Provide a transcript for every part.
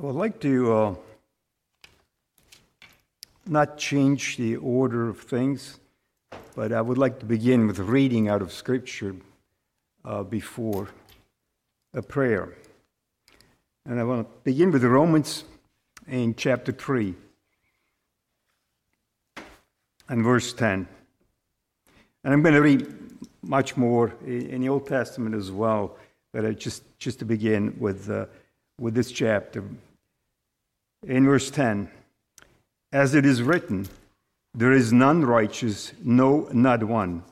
I would like to uh, not change the order of things, but I would like to begin with reading out of Scripture uh, before a prayer. And I want to begin with Romans in chapter 3 and verse 10. And I'm going to read much more in the Old Testament as well, but just, just to begin with, uh, with this chapter. In verse 10, as it is written, there is none righteous, no, not one.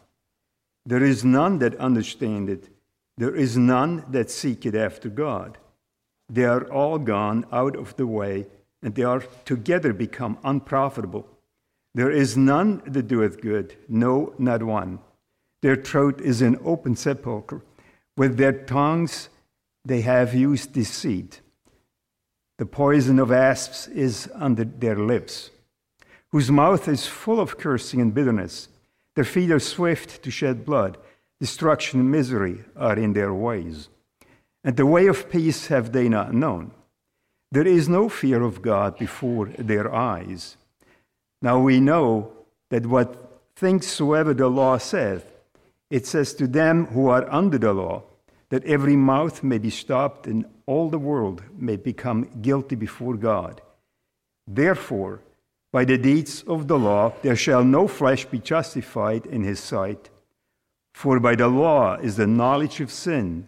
There is none that understandeth. There is none that seeketh after God. They are all gone out of the way, and they are together become unprofitable. There is none that doeth good, no, not one. Their throat is an open sepulchre. With their tongues they have used deceit. The poison of asps is under their lips, whose mouth is full of cursing and bitterness. Their feet are swift to shed blood. Destruction and misery are in their ways. And the way of peace have they not known. There is no fear of God before their eyes. Now we know that what things soever the law saith, it says to them who are under the law, that every mouth may be stopped and all the world may become guilty before God. Therefore, by the deeds of the law, there shall no flesh be justified in his sight. For by the law is the knowledge of sin.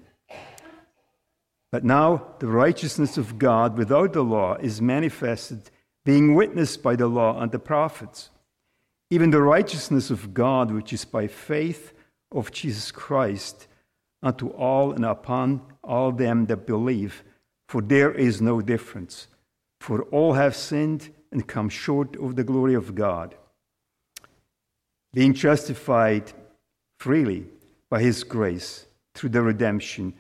But now the righteousness of God without the law is manifested, being witnessed by the law and the prophets. Even the righteousness of God, which is by faith of Jesus Christ unto all and upon all them that believe, for there is no difference. For all have sinned and come short of the glory of God, being justified freely by his grace through the redemption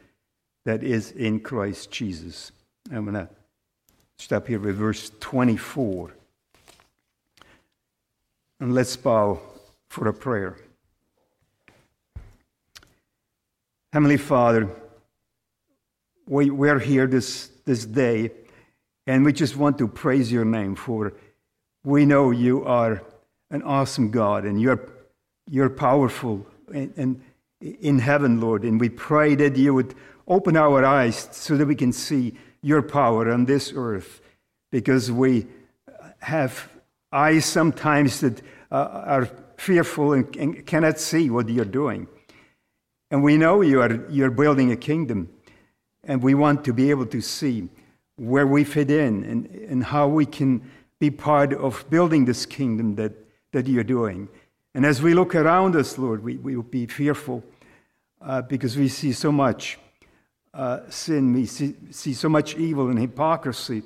that is in Christ Jesus. I'm going to stop here with verse 24. And let's bow for a prayer. Heavenly Father, we, we're here this, this day, and we just want to praise your name for we know you are an awesome God, and you're, you're powerful in, in, in heaven, Lord. And we pray that you would open our eyes so that we can see your power on this earth, because we have eyes sometimes that uh, are fearful and, and cannot see what you're doing. And we know you are, you're building a kingdom, and we want to be able to see where we fit in and, and how we can be part of building this kingdom that, that you're doing. And as we look around us, Lord, we, we will be fearful uh, because we see so much uh, sin, we see, see so much evil and hypocrisy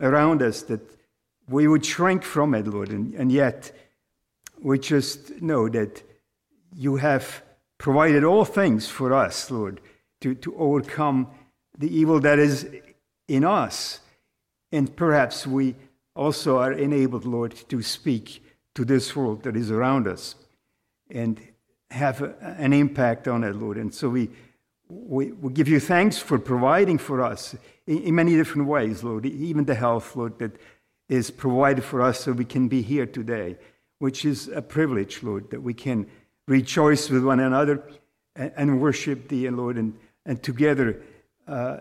around us that we would shrink from it, Lord. And, and yet, we just know that you have provided all things for us, Lord, to, to overcome the evil that is in us. And perhaps we also are enabled, Lord, to speak to this world that is around us and have a, an impact on it, Lord. And so we, we, we give you thanks for providing for us in, in many different ways, Lord, even the health, Lord, that is provided for us so we can be here today, which is a privilege, Lord, that we can rejoice with one another and, and worship thee, Lord, and, and together, uh,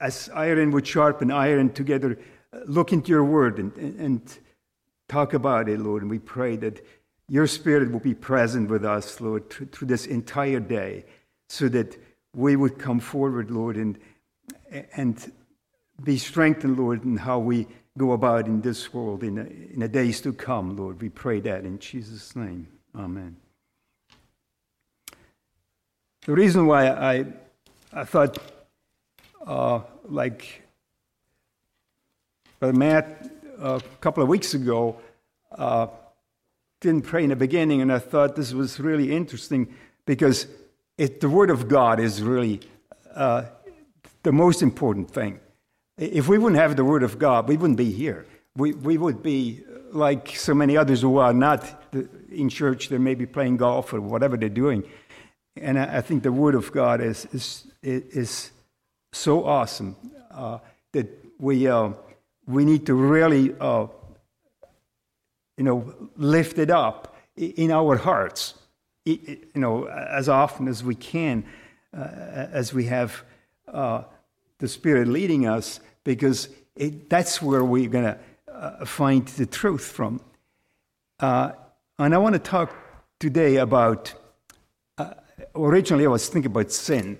as iron would sharpen iron, together uh, look into your word and, and talk about it, Lord. And we pray that your spirit will be present with us, Lord, through, through this entire day, so that we would come forward, Lord, and, and be strengthened, Lord, in how we go about in this world in in the days to come, Lord. We pray that in Jesus' name. Amen. The reason why I, I thought, uh, like Brother Matt a couple of weeks ago, uh, didn't pray in the beginning, and I thought this was really interesting because it, the Word of God is really uh, the most important thing. If we wouldn't have the Word of God, we wouldn't be here. We, we would be like so many others who are not in church, they may be playing golf or whatever they're doing. And I, think the Word of God is, is, is so awesome uh, that we, uh, we need to really, uh, you know, lift it up in our hearts, you know, as often as we can, uh, as we have uh, the Spirit leading us, because it, that's where we're going to uh, find the truth from. Uh, and I want to talk today about. Originally, I was thinking about sin,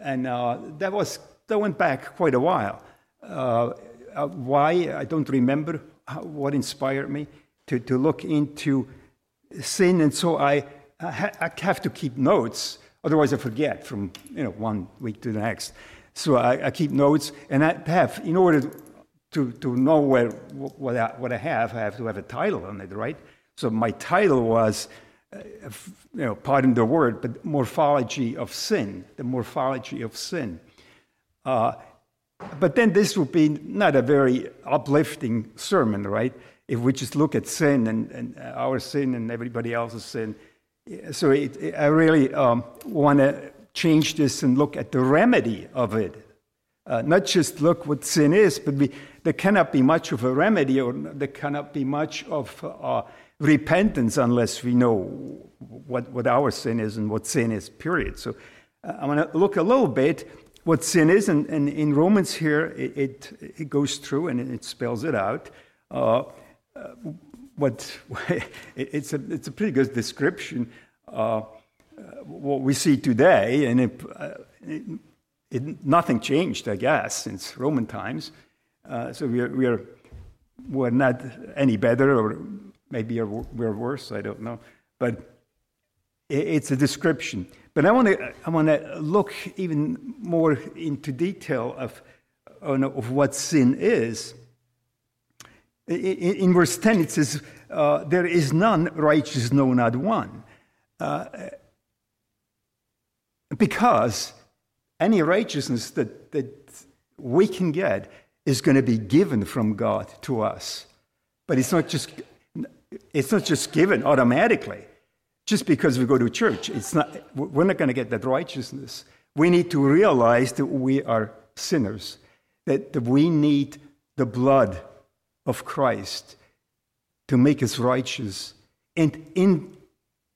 and uh, that was that went back quite a while. Uh, uh, why I don't remember how, what inspired me to, to look into sin, and so I, I, ha- I have to keep notes, otherwise I forget from you know one week to the next. So I, I keep notes, and I have in order to, to know where, what, I, what I have, I have to have a title on it, right? So my title was, uh, you know, pardon the word, but morphology of sin, the morphology of sin. Uh, but then this would be not a very uplifting sermon, right? If we just look at sin and, and our sin and everybody else's sin. So it, it, I really um, want to change this and look at the remedy of it. Uh, not just look what sin is, but we, there cannot be much of a remedy or there cannot be much of uh, repentance unless we know what, what our sin is and what sin is, period. So uh, I want to look a little bit what sin is, and, and in Romans here it, it, it, goes through and it spells it out. Uh, uh what it's a it's a pretty good description. Uh, what we see today, and it, it, nothing changed, I guess, since Roman times. Uh, so we are, we are we're not any better, or maybe we're worse. I don't know, but it's a description. But I want to I want to look even more into detail of of what sin is. In, verse 10, it says, uh, There is none righteous, no, not one. Uh, because any righteousness that, that we can get is going to be given from God to us. But it's not just, it's not just given automatically. Just because we go to church, it's not, we're not going to get that righteousness. We need to realize that we are sinners, that, we need the blood of Christ to make us righteous. And in,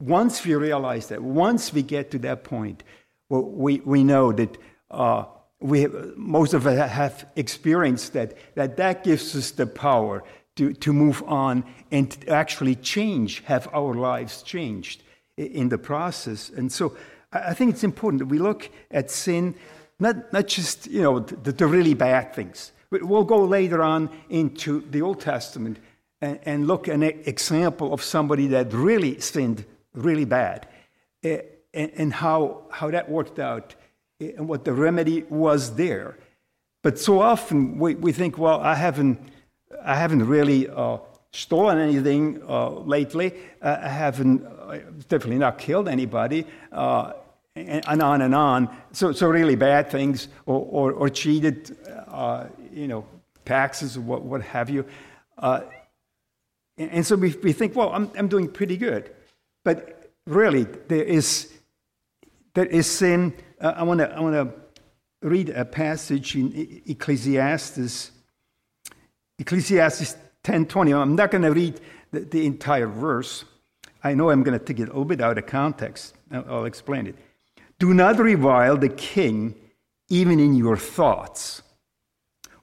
once we realize that, once we get to that point, well, we, we know that uh, we have, most of us have experienced that, that that gives us the power to, to move on and actually change, have our lives changed in the process. And so I think it's important that we look at sin, not, not just, you know, the, the really bad things. But we'll go later on into the Old Testament and, and look at an example of somebody that really sinned really bad. And, and how, how that worked out and what the remedy was there. But so often we, we think, well, I haven't, I haven't really uh, stolen anything uh, lately. Uh, I haven't uh, definitely not killed anybody, uh, and, on and on. So, so really bad things, or, or, or cheated, uh, you know, taxes, or what, what have you. and, and so we, we think, well, I'm, I'm doing pretty good. But really, there is there is sin. I want to I want to read a passage in Ecclesiastes. Ecclesiastes 10:20. I'm not going to read the, the, entire verse. I know I'm going to take it a little bit out of context. I'll, explain it. Do not revile the king even in your thoughts,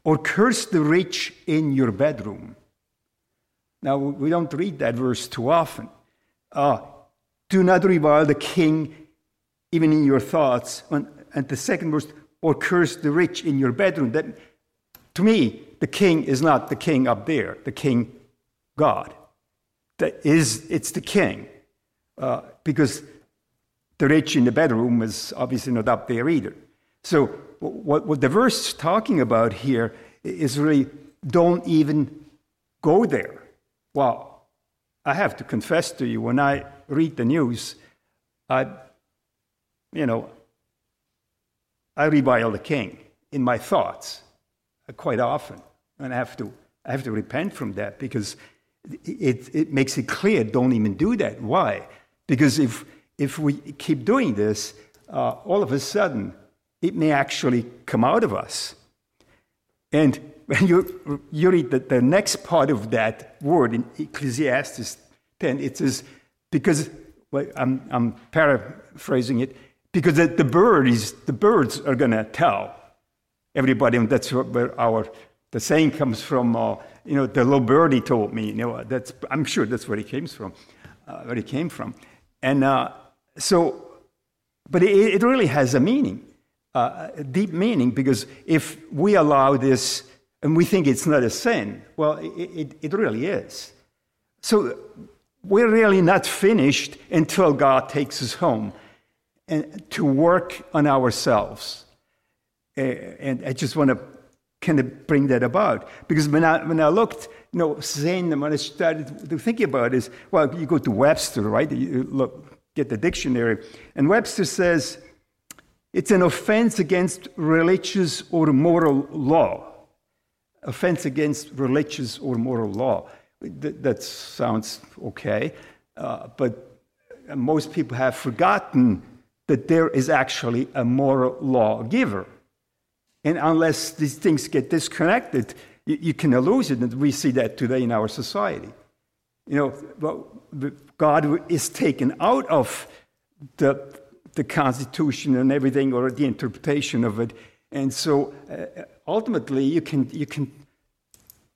or curse the rich in your bedroom. Now, we don't read that verse too often. Uh, do not revile the king even in your thoughts. And the second verse, or curse the rich in your bedroom. That, to me, the king is not the king up there, the king God. That is, it's the king. Uh, because the rich in the bedroom is obviously not up there either. So, what, what the verse is talking about here is really don't even go there. Well, I have to confess to you, when I read the news, I you know, I revile the king in my thoughts quite often. And I have to, I have to repent from that because it, it makes it clear don't even do that. Why? Because if, if we keep doing this, uh, all of a sudden, it may actually come out of us. And when you, you read the, the next part of that word in Ecclesiastes 10, it says, because, well, I'm, I'm paraphrasing it, because the, the, birds, the birds are going to tell everybody, and that's where our, the saying comes from, uh, you know, the little birdie told me, you know, that's, I'm sure that's where it came from, uh, where it came from. And uh, so, but it, it, really has a meaning, uh, a deep meaning, because if we allow this and we think it's not a sin, well, it, it, it really is. So we're really not finished until God takes us home and to work on ourselves. And I just want to kind of bring that about. Because when I, when I looked, you know, sin, when I started to think about it, is, well, you go to Webster, right? You look, get the dictionary. And Webster says it's an offense against religious or moral law. Offense against religious or moral law. That, that sounds okay. Uh, but most people have forgotten that there is actually a moral lawgiver. And unless these things get disconnected, you, you can lose it. And we see that today in our society. You know, God is taken out of the, the Constitution and everything, or the interpretation of it. And so uh, ultimately, you can, you can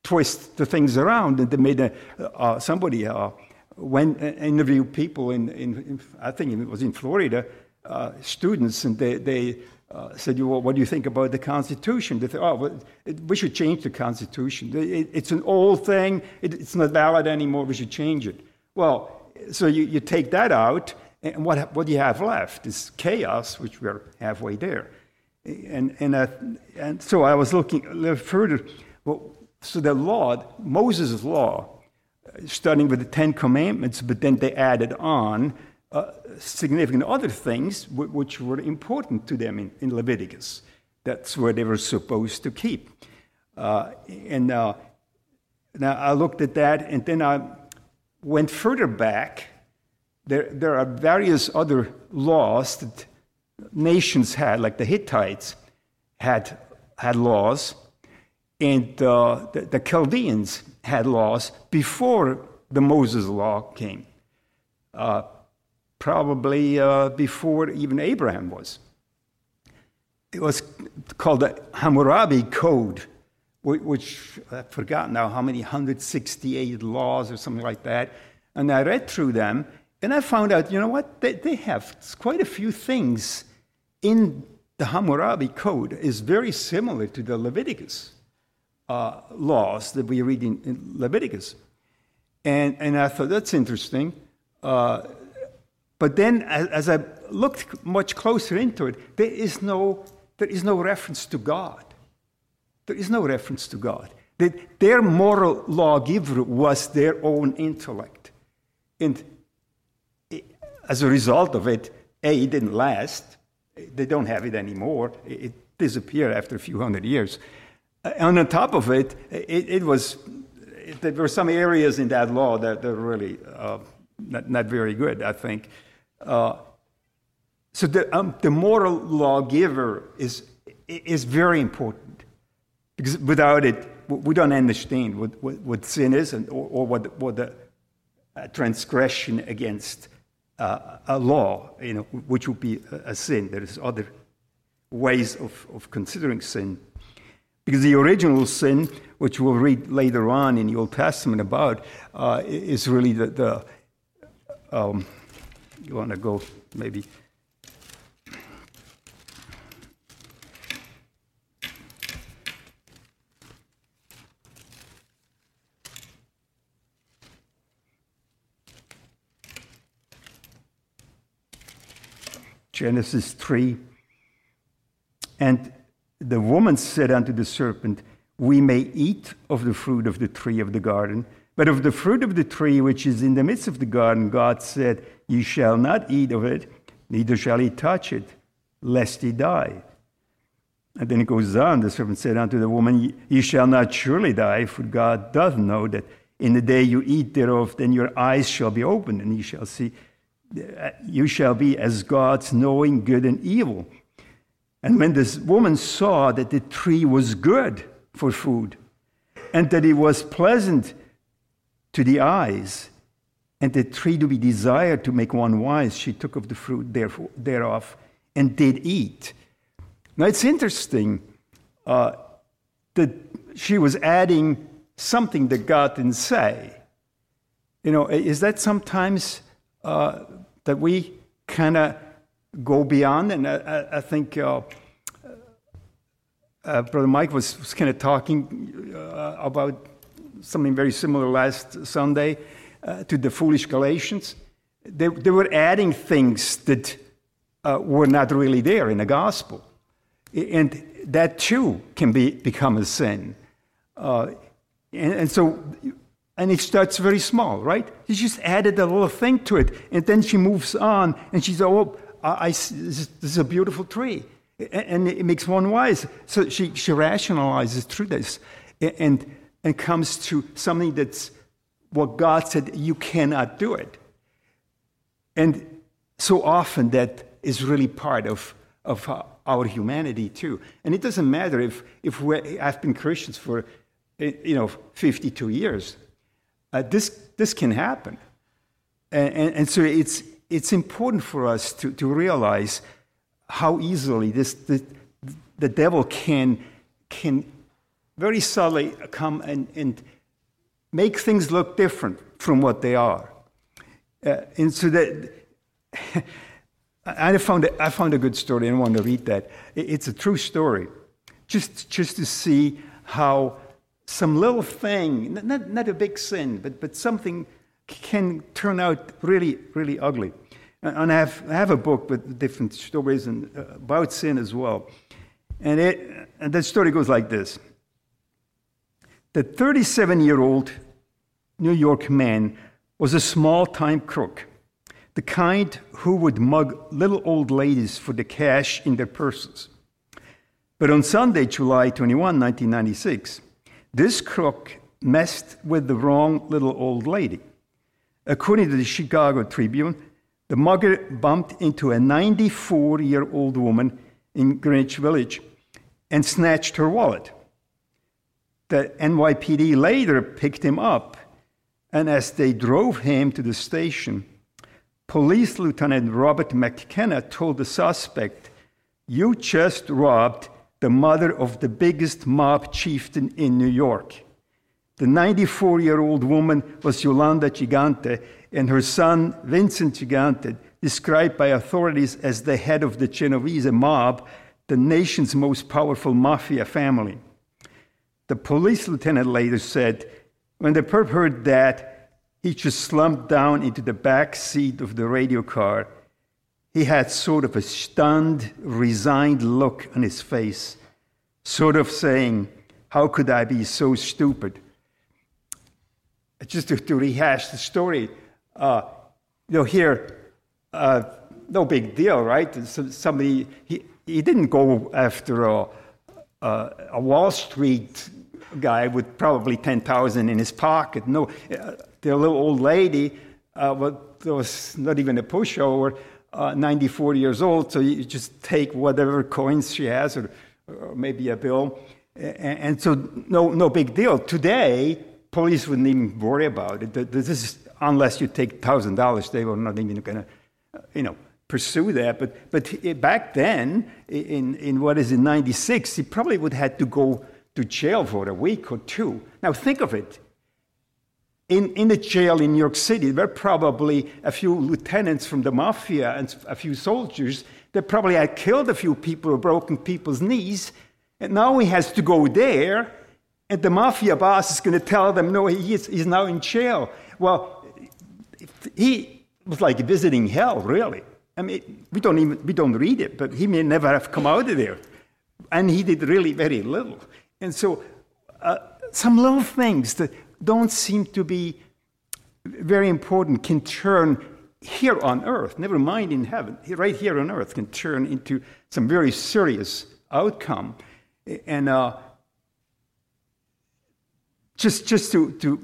twist the things around. And they made a, uh, somebody uh, went uh, interview people in, in, in, I think it was in Florida, uh, students, and they, they uh, said, well, what do you think about the Constitution? They thought, oh, well, it, we should change the Constitution. It, it's an old thing. It, it's not valid anymore. We should change it. Well, so you, you take that out, and what, what do you have left is chaos, which we're halfway there. And, and, uh, and so I was looking a little further. Well, so the law, Moses' law, starting with the Ten Commandments, but then they added on uh, significant other things which were important to them in, in, Leviticus. That's where they were supposed to keep. Uh, and uh, now I looked at that, and then I went further back. There, there are various other laws that nations had, like the Hittites had, had laws, and uh, the, the Chaldeans had laws before the Moses law came. Probably uh, before even Abraham was. It was called the Hammurabi Code, which I've forgotten now how many 168 laws or something like that. And I read through them, and I found out, you know what? They, they have quite a few things in the Hammurabi Code is very similar to the Leviticus uh, laws that we read in, in, Leviticus. And, and I thought that's interesting. Uh, but then, as, I looked much closer into it, there is no, there is no reference to God. There is no reference to God. That their moral lawgiver was their own intellect. And as a result of it, A, it didn't last. They don't have it anymore. It disappeared after a few hundred years. And on top of it, it, it was, there were some areas in that law that, that were really uh, not, not very good, I think. Uh, so the, um, the moral lawgiver is, is very important because without it, we don't understand what, what, what sin is and, or, or what, what the uh, transgression against uh, a law, you know, which would be a, a sin. There is other ways of, of considering sin. Because the original sin, which we'll read later on in the Old Testament about, uh, is really the, the um, you want to go maybe Genesis 3. And the woman said unto the serpent, We may eat of the fruit of the tree of the garden, but of the fruit of the tree which is in the midst of the garden, God said, Ye shall not eat of it, neither shall ye touch it, lest ye die. And then it goes on, the serpent said unto the woman, Ye shall not surely die, for God doth know that in the day you eat thereof, then your eyes shall be opened, and ye shall see, uh, you shall be as gods, knowing good and evil. And when this woman saw that the tree was good for food, and that it was pleasant to the eyes, and the tree to be desired to make one wise. She took of the fruit thereof and did eat. Now it's interesting uh, that she was adding something that God didn't say. You know, is that sometimes uh, that we kind of go beyond? And I, I think uh, uh, Brother Mike was, was kind of talking uh, about something very similar last Sunday uh, to the foolish Galatians. They, they were adding things that uh, were not really there in the gospel. And that too can be, become a sin. Uh, and, and, so, and it starts very small, right? She just added a little thing to it. And then she moves on and she's, Oh, I, I, this is a beautiful tree. And it makes one wise. So she, she rationalizes through this and, and comes to something that's what God said, you cannot do it. And so often that is really part of, of our humanity too. And it doesn't matter if, if I've been Christians for you know, 52 years. Uh, this, this can happen. And, and, and, so it's, it's important for us to, to realize how easily this, the, the devil can, can very subtly come and, and make things look different from what they are. Uh, and so that I found, I found a good story and want to read that. It's a true story. Just, just to see how some little thing, not, not a big sin, but, but something can turn out really, really ugly. And I have, I have a book with different stories and, uh, about sin as well. And, it, and the story goes like this The 37 year old New York man was a small time crook, the kind who would mug little old ladies for the cash in their purses. But on Sunday, July 21, 1996, this crook messed with the wrong little old lady. According to the Chicago Tribune, the mugger bumped into a 94 year old woman in Greenwich Village and snatched her wallet. The NYPD later picked him up, and as they drove him to the station, Police Lieutenant Robert McKenna told the suspect, You just robbed the mother of the biggest mob chieftain in New York. The 94 year old woman was Yolanda Gigante, and her son, Vincent Gigante, described by authorities as the head of the Genovese mob, the nation's most powerful mafia family. The police lieutenant later said, when the perp heard that, he just slumped down into the back seat of the radio car he had sort of a stunned, resigned look on his face, sort of saying, How could I be so stupid? Just to, to rehash the story, uh, you know, here, uh, no big deal, right? Somebody, he, he didn't go after a, a, a Wall Street guy with probably 10,000 in his pocket. No, uh, the little old lady uh, was not even a pushover uh, 94 years old, so you just take whatever coins she has, or, or maybe a bill, and, and, so no, no big deal. Today, police wouldn't even worry about it. This is, unless you take thousand dollars, they were not even going to, you know, pursue that. But but back then, in in what is in '96, he probably would have had to go to jail for a week or two. Now think of it in, in the jail in New York City, there were probably a few lieutenants from the mafia and a few soldiers that probably had killed a few people or broken people's knees. And now he has to go there, and the mafia boss is going to tell them, no, he is, he's now in jail. Well, he was like visiting hell, really. I mean, we don't even we don't read it, but he may never have come out of there, and he did really very little. And so, uh, some little things that don't seem to be very important can turn here on earth, never mind in heaven, right here on earth, can turn into some very serious outcome. And uh, just, just to, to,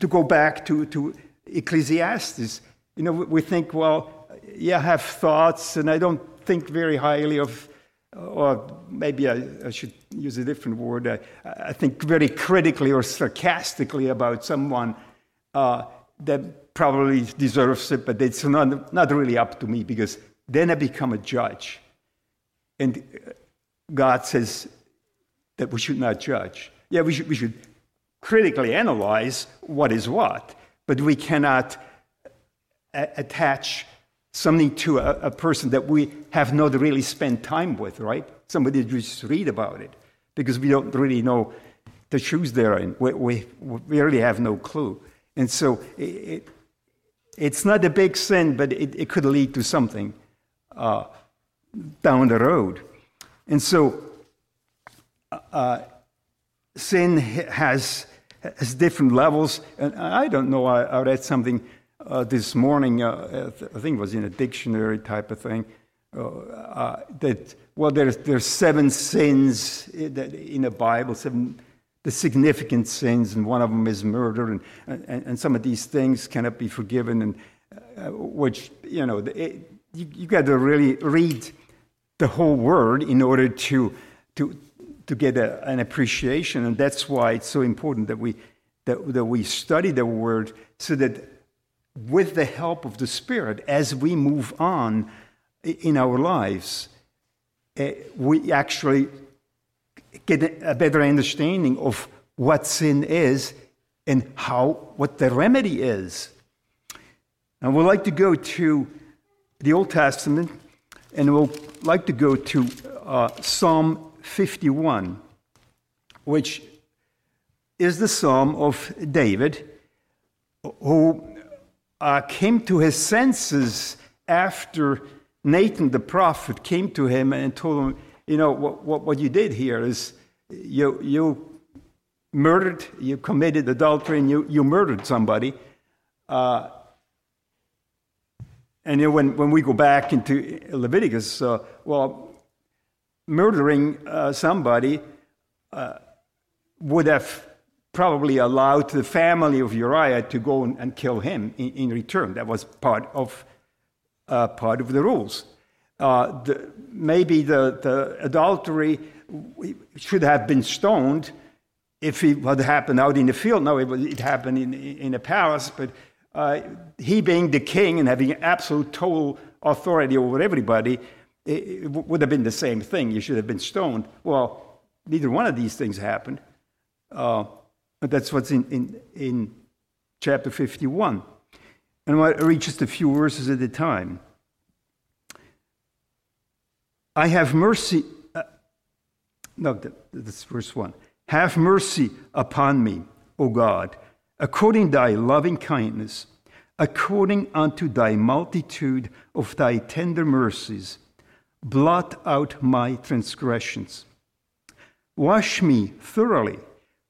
to go back to, to Ecclesiastes, you know, we think, well, yeah, I have thoughts, and I don't think very highly of, or maybe I, I should use a different word, I, I, think very critically or sarcastically about someone uh, that probably deserves it, but it's not, not really up to me because then I become a judge. And God says that we should not judge. Yeah, we should, we should critically analyze what is what, but we cannot a- attach something to a, a, person that we have not really spent time with, right? Somebody just read about it because we don't really know the shoes they're in. We, we, we really have no clue. And so it, it's not a big sin, but it, it could lead to something uh, down the road. And so uh, sin has, has different levels. And I don't know, I, I read something uh, this morning, uh, I think it was in a dictionary type of thing, uh, uh that, well, there's, there's seven sins in the Bible, seven the significant sins, and one of them is murder, and, and, and some of these things cannot be forgiven, and uh, which, you know, it, you, you got to really read the whole word in order to, to, to get a, an appreciation, and that's why it's so important that we, that, that we study the word so that with the help of the Spirit, as we move on in our lives, uh, we actually get a better understanding of what sin is and how what the remedy is. And we'd like to go to the Old Testament, and we'll like to go to uh, Psalm 51, which is the psalm of David, who uh, came to his senses after Nathan the prophet came to him and told him, You know, what, what, what you did here is you, you murdered, you committed adultery, and you, you murdered somebody. Uh, and you know, when, when we go back into Leviticus, uh, well, murdering uh, somebody uh, would have probably allowed the family of Uriah to go and kill him in, in return. That was part of, uh, part of the rules. Uh, the, maybe the, the adultery should have been stoned if it had happened out in the field. No, it, it happened in, in a palace, but uh, he being the king and having absolute total authority over everybody, it, it would have been the same thing. You should have been stoned. Well, neither one of these things happened. Uh, that's what's in, in, in chapter 51. And I read just a few verses at a time. I have mercy. Uh, no, that's verse 1. Have mercy upon me, O God, according to thy loving kindness, according unto thy multitude of thy tender mercies. Blot out my transgressions. Wash me thoroughly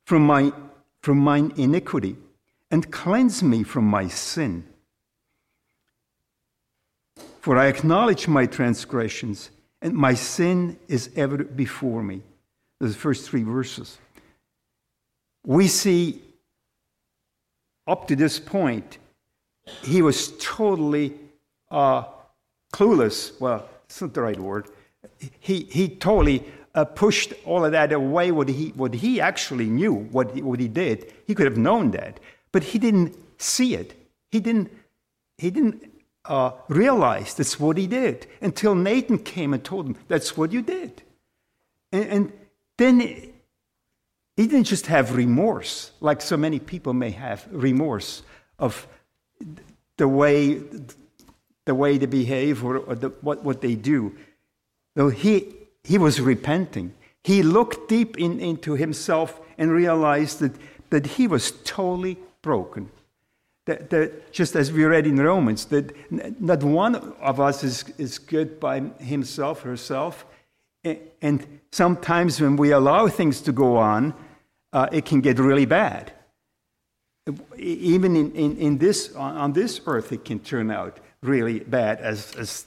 from my from mine iniquity and cleanse me from my sin. For I acknowledge my transgressions, and my sin is ever before me. Those first three verses. We see up to this point, he was totally uh, clueless. Well, it's not the right word. He, he totally uh, pushed all of that away, what he, what he actually knew, what he, what he did. He could have known that, but he didn't see it. He didn't, he didn't uh, realize that's what he did until Nathan came and told him, That's what you did. And, and then he didn't just have remorse, like so many people may have remorse of the way, the way they behave or, or the, what, what they do. Though he he was repenting. He looked deep in, into himself and realized that, that he was totally broken. That, that, just as we read in Romans, that not one of us is, is good by himself, herself. And sometimes when we allow things to go on, uh, it can get really bad. Even in, in, in this, on this earth, it can turn out really bad, as, as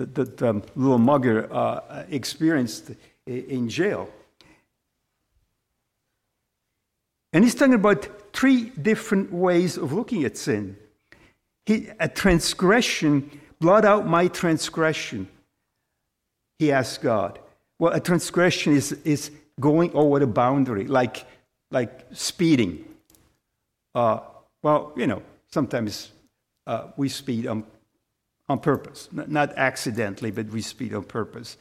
that, that um, little mugger uh, experienced in jail. And he's talking about three different ways of looking at sin. He, a transgression, blot out my transgression, he asked God. Well, a transgression is, is going over the boundary, like, like speeding. Uh, well, you know, sometimes uh, we speed on, on purpose, not accidentally, but we speed on purpose.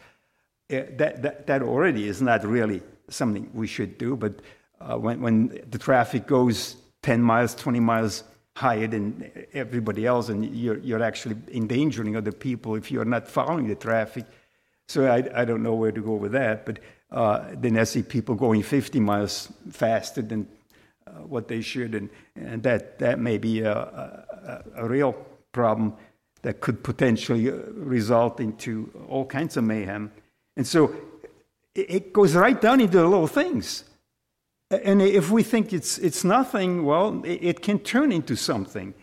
Uh, that, that, that already is not really something we should do, but uh, when, when the traffic goes 10 miles, 20 miles higher than everybody else, and you're, you're actually endangering other people if you're not following the traffic. So I, I don't know where to go with that, but uh, then I see people going 50 miles faster than uh, what they should, and, and that, that may be a, a, a real problem that could potentially uh, result into all kinds of mayhem. And so it goes right down into the little things. And if we think it's, it's nothing, well, it, can turn into something.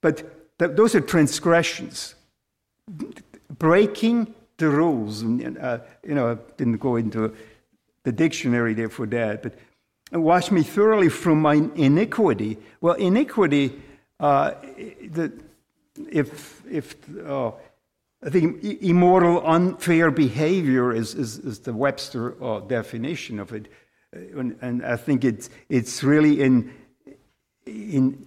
But th- those are transgressions. Breaking the rules. And, uh, you know, I didn't go into the dictionary there for that, but wash me thoroughly from my iniquity. Well, iniquity, uh, the, if, if I think immoral, unfair behavior is, is, is the Webster uh, definition of it. Uh, and, and, I think it's, it's really in, in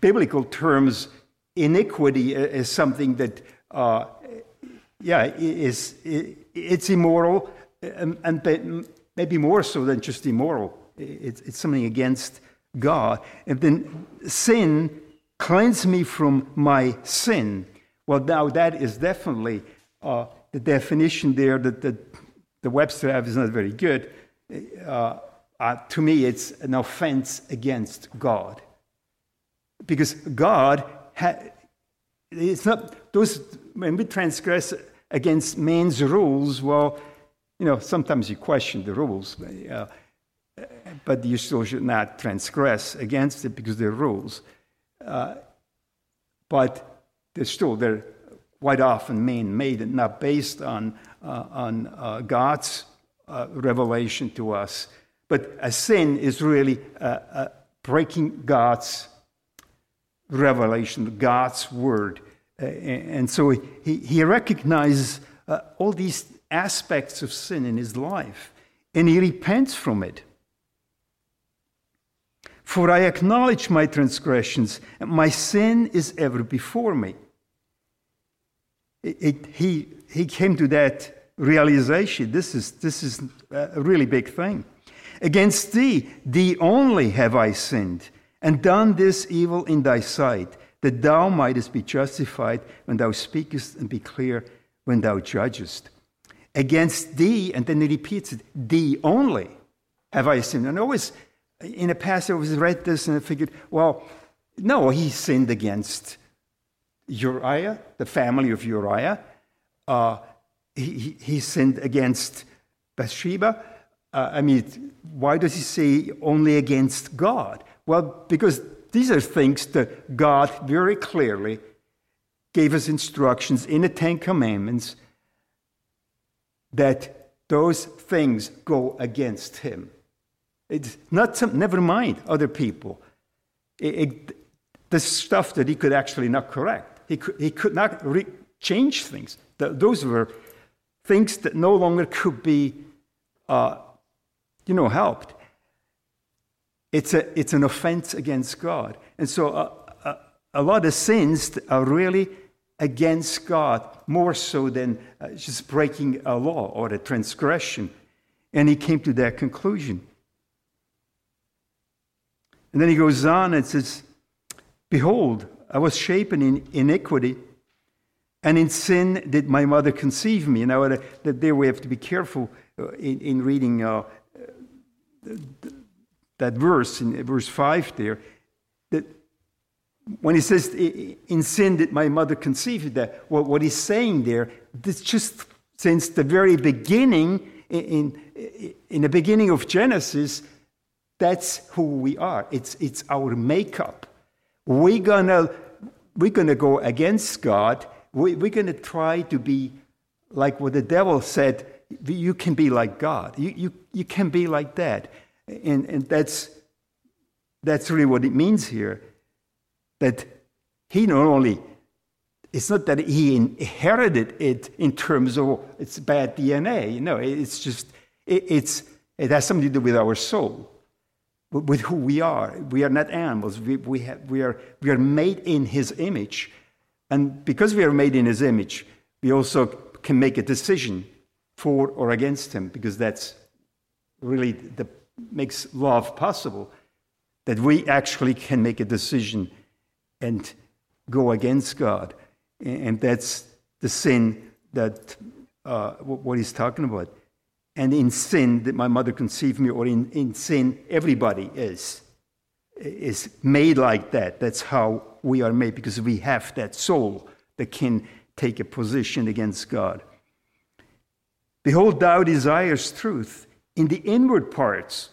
biblical terms, iniquity is something that, uh, yeah, is, it's immoral, and, and, maybe more so than just immoral. It's, it's something against God. And then sin, cleanse me from my sin. Well, now that is definitely uh, the definition there that the, the Webster have is not very good. Uh, uh, to me, it's an offense against God. Because God, ha- it's not, those, when we transgress against man's rules, well, you know, sometimes you question the rules, uh, but you still should not transgress against it because they're rules. Uh, but they're still they're quite often and not based on, uh, on uh, God's uh, revelation to us. But a sin is really breaking God's revelation, God's word. And so he, he recognizes all these aspects of sin in his life, and he repents from it. For I acknowledge my transgressions, and my sin is ever before me. It, it, he, he came to that realization. This is, this is a really big thing. Against thee, thee only have I sinned, and done this evil in thy sight, that thou mightest be justified when thou speakest, and be clear when thou judgest. Against thee, and then he repeats it, thee only have I sinned. And always, in the past, I always read this and I figured, well, no, he sinned against Uriah, the family of Uriah. Uh, he, he sinned against Bathsheba. Uh, I mean, why does he say only against God? Well, because these are things that God very clearly gave us instructions in the Ten Commandments that those things go against him. It's not some, never mind other people. It, it, the stuff that he could actually not correct. He could, he could not re- change things. The, those were things that no longer could be, uh, you know, helped. It's, a, it's an offense against God. And so uh, uh, a lot of sins are really against God, more so than uh, just breaking a law or a transgression. And he came to that conclusion. And then he goes on and says, Behold, I was shapen in iniquity, and in sin did my mother conceive me. Now, that there we have to be careful uh, in, in reading uh, that verse, in verse 5 there, that when he says, In sin did my mother conceive that, well, what he's saying there, this just since the very beginning, in, in, in the beginning of Genesis, that's who we are. It's, it's our makeup. We're gonna, we're gonna go against God. We, we're gonna try to be like what the devil said you can be like God. You, you, you can be like that. And, and that's, that's really what it means here. That he not only it's not that he inherited it in terms of it's bad DNA. No, it's just, it, it's, it has something to do with our soul, with who we are. We are not animals. We, we, have, we, are, we are made in his image. And because we are made in his image, we also can make a decision for or against him, because that's really the makes love possible. That we actually can make a decision and go against God. And that's the sin that uh, what he's talking about. And in sin, that my mother conceived me, or in, in sin, everybody is, is made like that. That's how we are made, because we have that soul that can take a position against God. Behold, thou desires truth in the inward parts,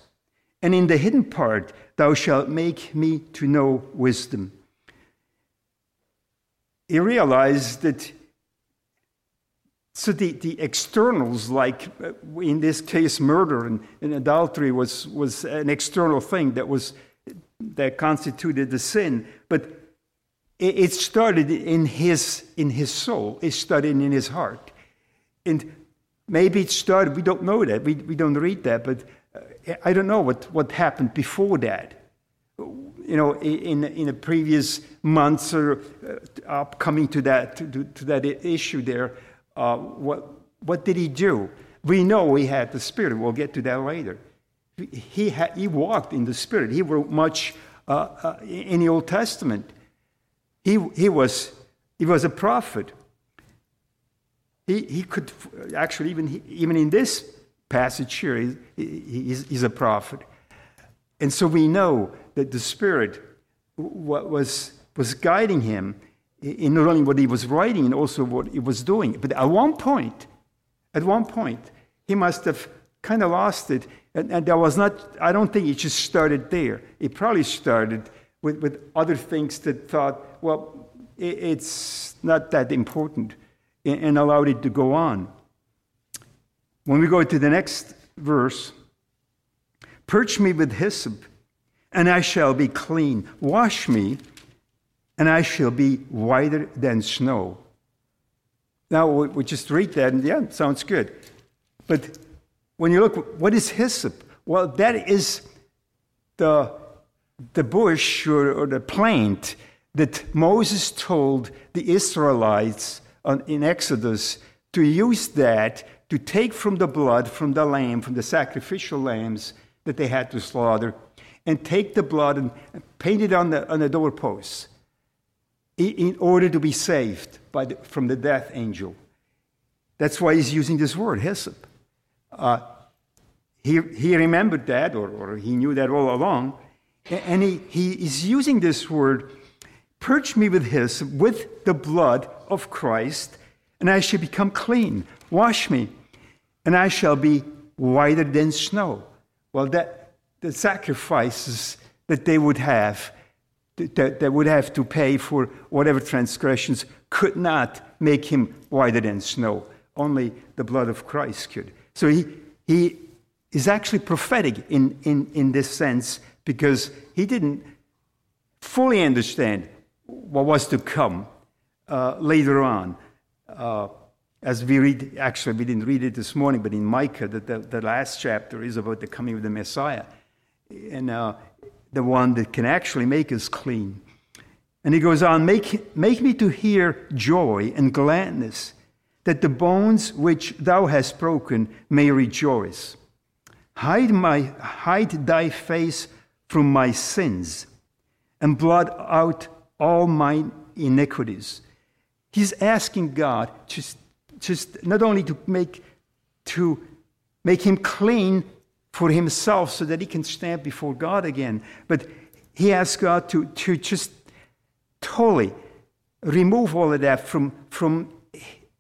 and in the hidden part thou shalt make me to know wisdom. He realized that so the, the externals, like uh, in this case, murder and, and, adultery was, was an external thing that was that constituted the sin. But it, started in his in his soul. It started in his heart. And maybe it started, we don't know that. We, we don't read that, but uh, I don't know what, what happened before that. You know, in, in the previous months or uh, upcoming to that, to, to that issue there, uh, what, what did he do? We know he had the Spirit. We'll get to that later. He, had, he walked in the Spirit. He wrote much uh, uh, in the Old Testament. He, he, was, he was a prophet. He, he could actually, even, even in this passage here, he, he's, he's a prophet. And so we know that the Spirit was, was guiding him in not only what he was writing and also what he was doing. But at one point, at one point, he must have kind of lost it. And, and there was not, I don't think it just started there. It probably started with, with other things that thought, well, it, it's not that important, and, and allowed it to go on. When we go to the next verse, Purge me with hyssop, and I shall be clean. Wash me, and I shall be whiter than snow. Now, we just read that, and yeah, sounds good. But when you look, what is hyssop? Well, that is the, the bush or, or the plant that Moses told the Israelites on, in Exodus to use that to take from the blood from the lamb, from the sacrificial lambs that they had to slaughter, and take the blood and paint it on the, on the doorposts in order to be saved the, from the death angel. That's why he's using this word, hyssop. Uh, he, he remembered that, or, or he knew that all along, and he, he is using this word, purge me with hyssop, with the blood of Christ, and I shall become clean. Wash me, and I shall be whiter than snow. Well, that the sacrifices that they would have that, that would have to pay for whatever transgressions could not make him whiter than snow. Only the blood of Christ could. So he, he is actually prophetic in, in, in this sense because he didn't fully understand what was to come uh, later on. Uh, as we read, actually, we didn't read it this morning, but in Micah, the, the, the last chapter is about the coming of the Messiah. And uh, the one that can actually make us clean. And he goes on, make, make me to hear joy and gladness, that the bones which thou hast broken may rejoice. Hide, my, hide thy face from my sins, and blot out all my iniquities. He's asking God just, just not only to make, to make him clean for himself so that he can stand before God again. But he asked God to, to just totally remove all of that from, from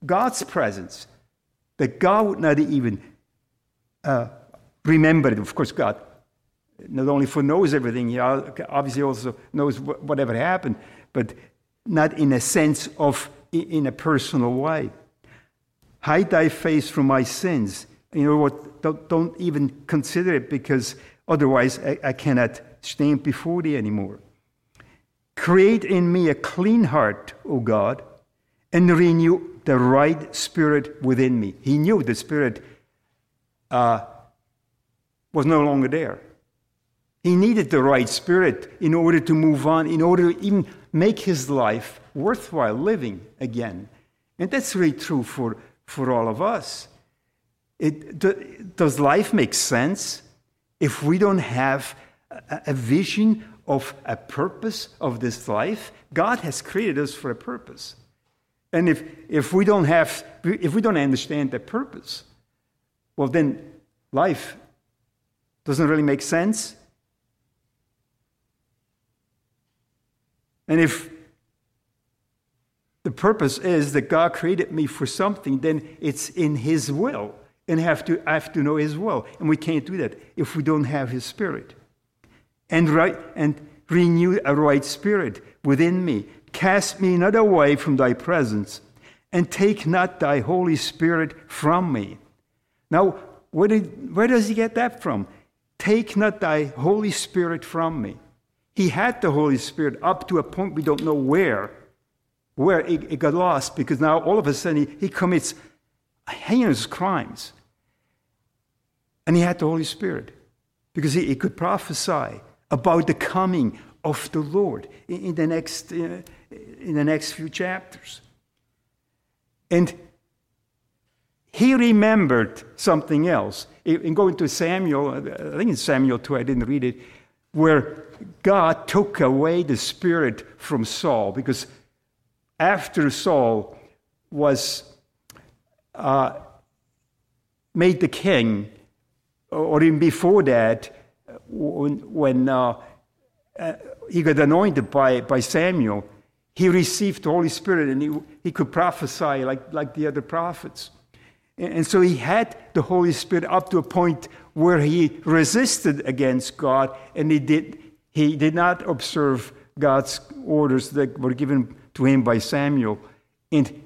God's presence, that God would not even uh, remember it. Of course, God not only foreknows everything, he obviously also knows whatever happened, but not in a sense of in a personal way. Hide thy face from my sins you know what? Don't, don't even consider it because otherwise I, I cannot stand before thee anymore. Create in me a clean heart, O God, and renew the right spirit within me. He knew the spirit uh, was no longer there. He needed the right spirit in order to move on, in order to even make his life worthwhile living again. And that's really true for, for all of us. It, does life make sense if we don't have a, vision of a purpose of this life? God has created us for a purpose. And if, if we don't have, if we don't understand the purpose, well, then life doesn't really make sense. And if the purpose is that God created me for something, then it's in His will. And have to, I have to know His will. And we can't do that if we don't have His Spirit. And, right, and renew a right spirit within me. Cast me not away from thy presence, and take not thy Holy Spirit from me. Now, where, did, where does he get that from? Take not thy Holy Spirit from me. He had the Holy Spirit up to a point we don't know where, where it, it got lost because now all of a sudden he, he commits heinous crimes. And he had the Holy Spirit because he, he could prophesy about the coming of the Lord in, in the next, uh, in the next few chapters. And he remembered something else. In going to Samuel, I think it's Samuel 2, I didn't read it, where God took away the spirit from Saul because after Saul was uh, made the king, or even before that, when, uh, uh, he got anointed by, by Samuel, he received the Holy Spirit and he, he could prophesy like, like the other prophets. And so he had the Holy Spirit up to a point where he resisted against God and he did, he did not observe God's orders that were given to him by Samuel. And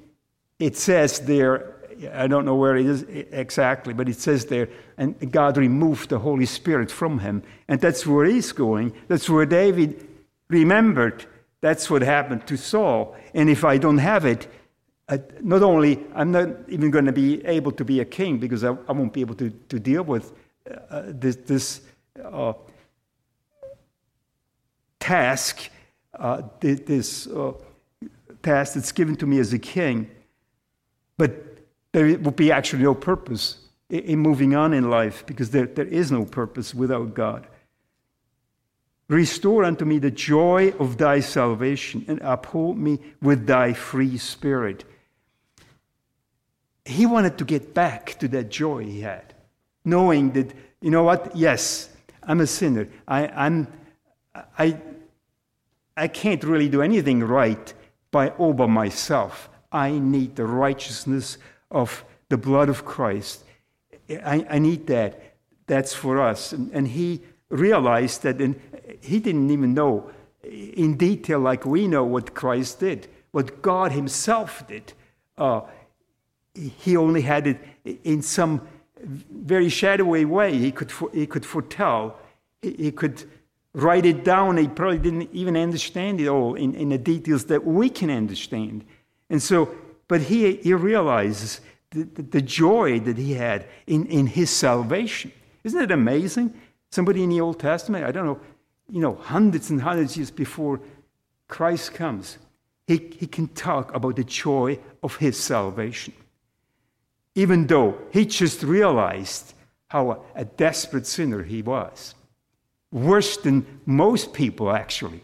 it says there, I don't know where it is exactly, but it says there, and God removed the Holy Spirit from him. And that's where he's going. That's where David remembered. That's what happened to Saul. And if I don't have it, uh, not only I'm not even going to be able to be a king because I, I won't be able to, to deal with uh, this, this uh, task, uh, this uh, task that's given to me as a king, but there would be actually no purpose in, in moving on in life because there, there is no purpose without God. Restore unto me the joy of thy salvation and uphold me with thy free spirit he wanted to get back to that joy he had, knowing that, you know what, yes, I'm a sinner. I, I'm, I, I can't really do anything right by all by myself. I need the righteousness of the blood of Christ. I, I need that. That's for us. And, and he realized that, and he didn't even know in detail like we know what Christ did, what God Himself did. Uh, he only had it in some very shadowy way. He could, he could foretell, he could write it down. He probably didn't even understand it all in, in the details that we can understand. And so, but he, he realizes the, the, joy that he had in, in his salvation. Isn't it amazing? Somebody in the Old Testament, I don't know, you know, hundreds and hundreds of years before Christ comes, he, he can talk about the joy of his salvation even though he just realized how a desperate sinner he was. Worse than most people, actually,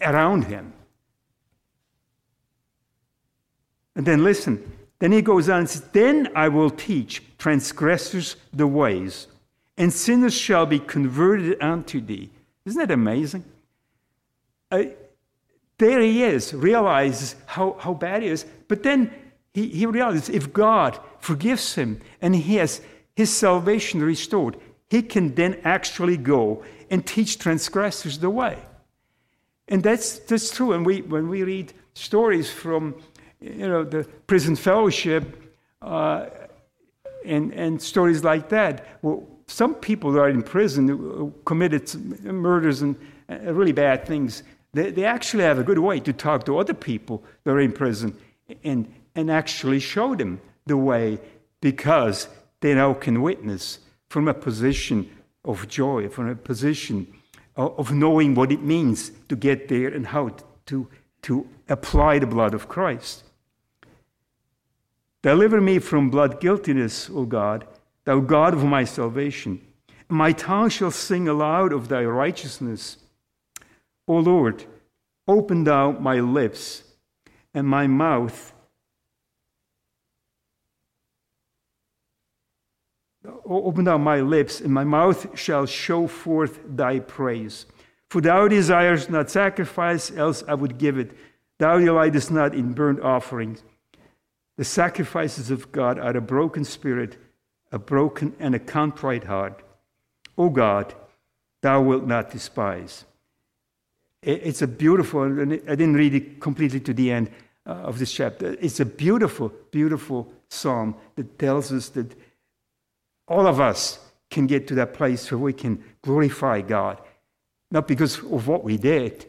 around him. And then listen, then he goes on and says, Then I will teach transgressors the ways, and sinners shall be converted unto thee. Isn't that amazing? Uh, there he is, realizes how, how bad he is, but then he, he realizes if God forgives him and he has his salvation restored, he can then actually go and teach transgressors the way. And that's, that's true. And we, when we read stories from you know, the prison fellowship uh, and, and stories like that, well, some people that are in prison committed murders and really bad things, they, they actually have a good way to talk to other people that are in prison and, and actually show them the way because they now can witness from a position of joy, from a position of knowing what it means to get there and how to, to apply the blood of Christ. Deliver me from blood guiltiness, O God, thou God of my salvation. My tongue shall sing aloud of thy righteousness. O Lord, open thou my lips, and my mouth Open thou my lips, and my mouth shall show forth thy praise. For thou desirest not sacrifice, else I would give it. Thou delightest not in burnt offerings. The sacrifices of God are a broken spirit, a broken and a contrite heart. O God, thou wilt not despise. It's a beautiful, and I didn't read it completely to the end uh, of this chapter. It's a beautiful, beautiful psalm that tells us that all of us can get to that place where we can glorify God, not because of what we did,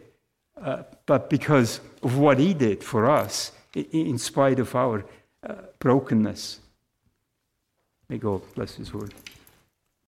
uh, but because of what He did for us in spite of our uh, brokenness. May God bless His word.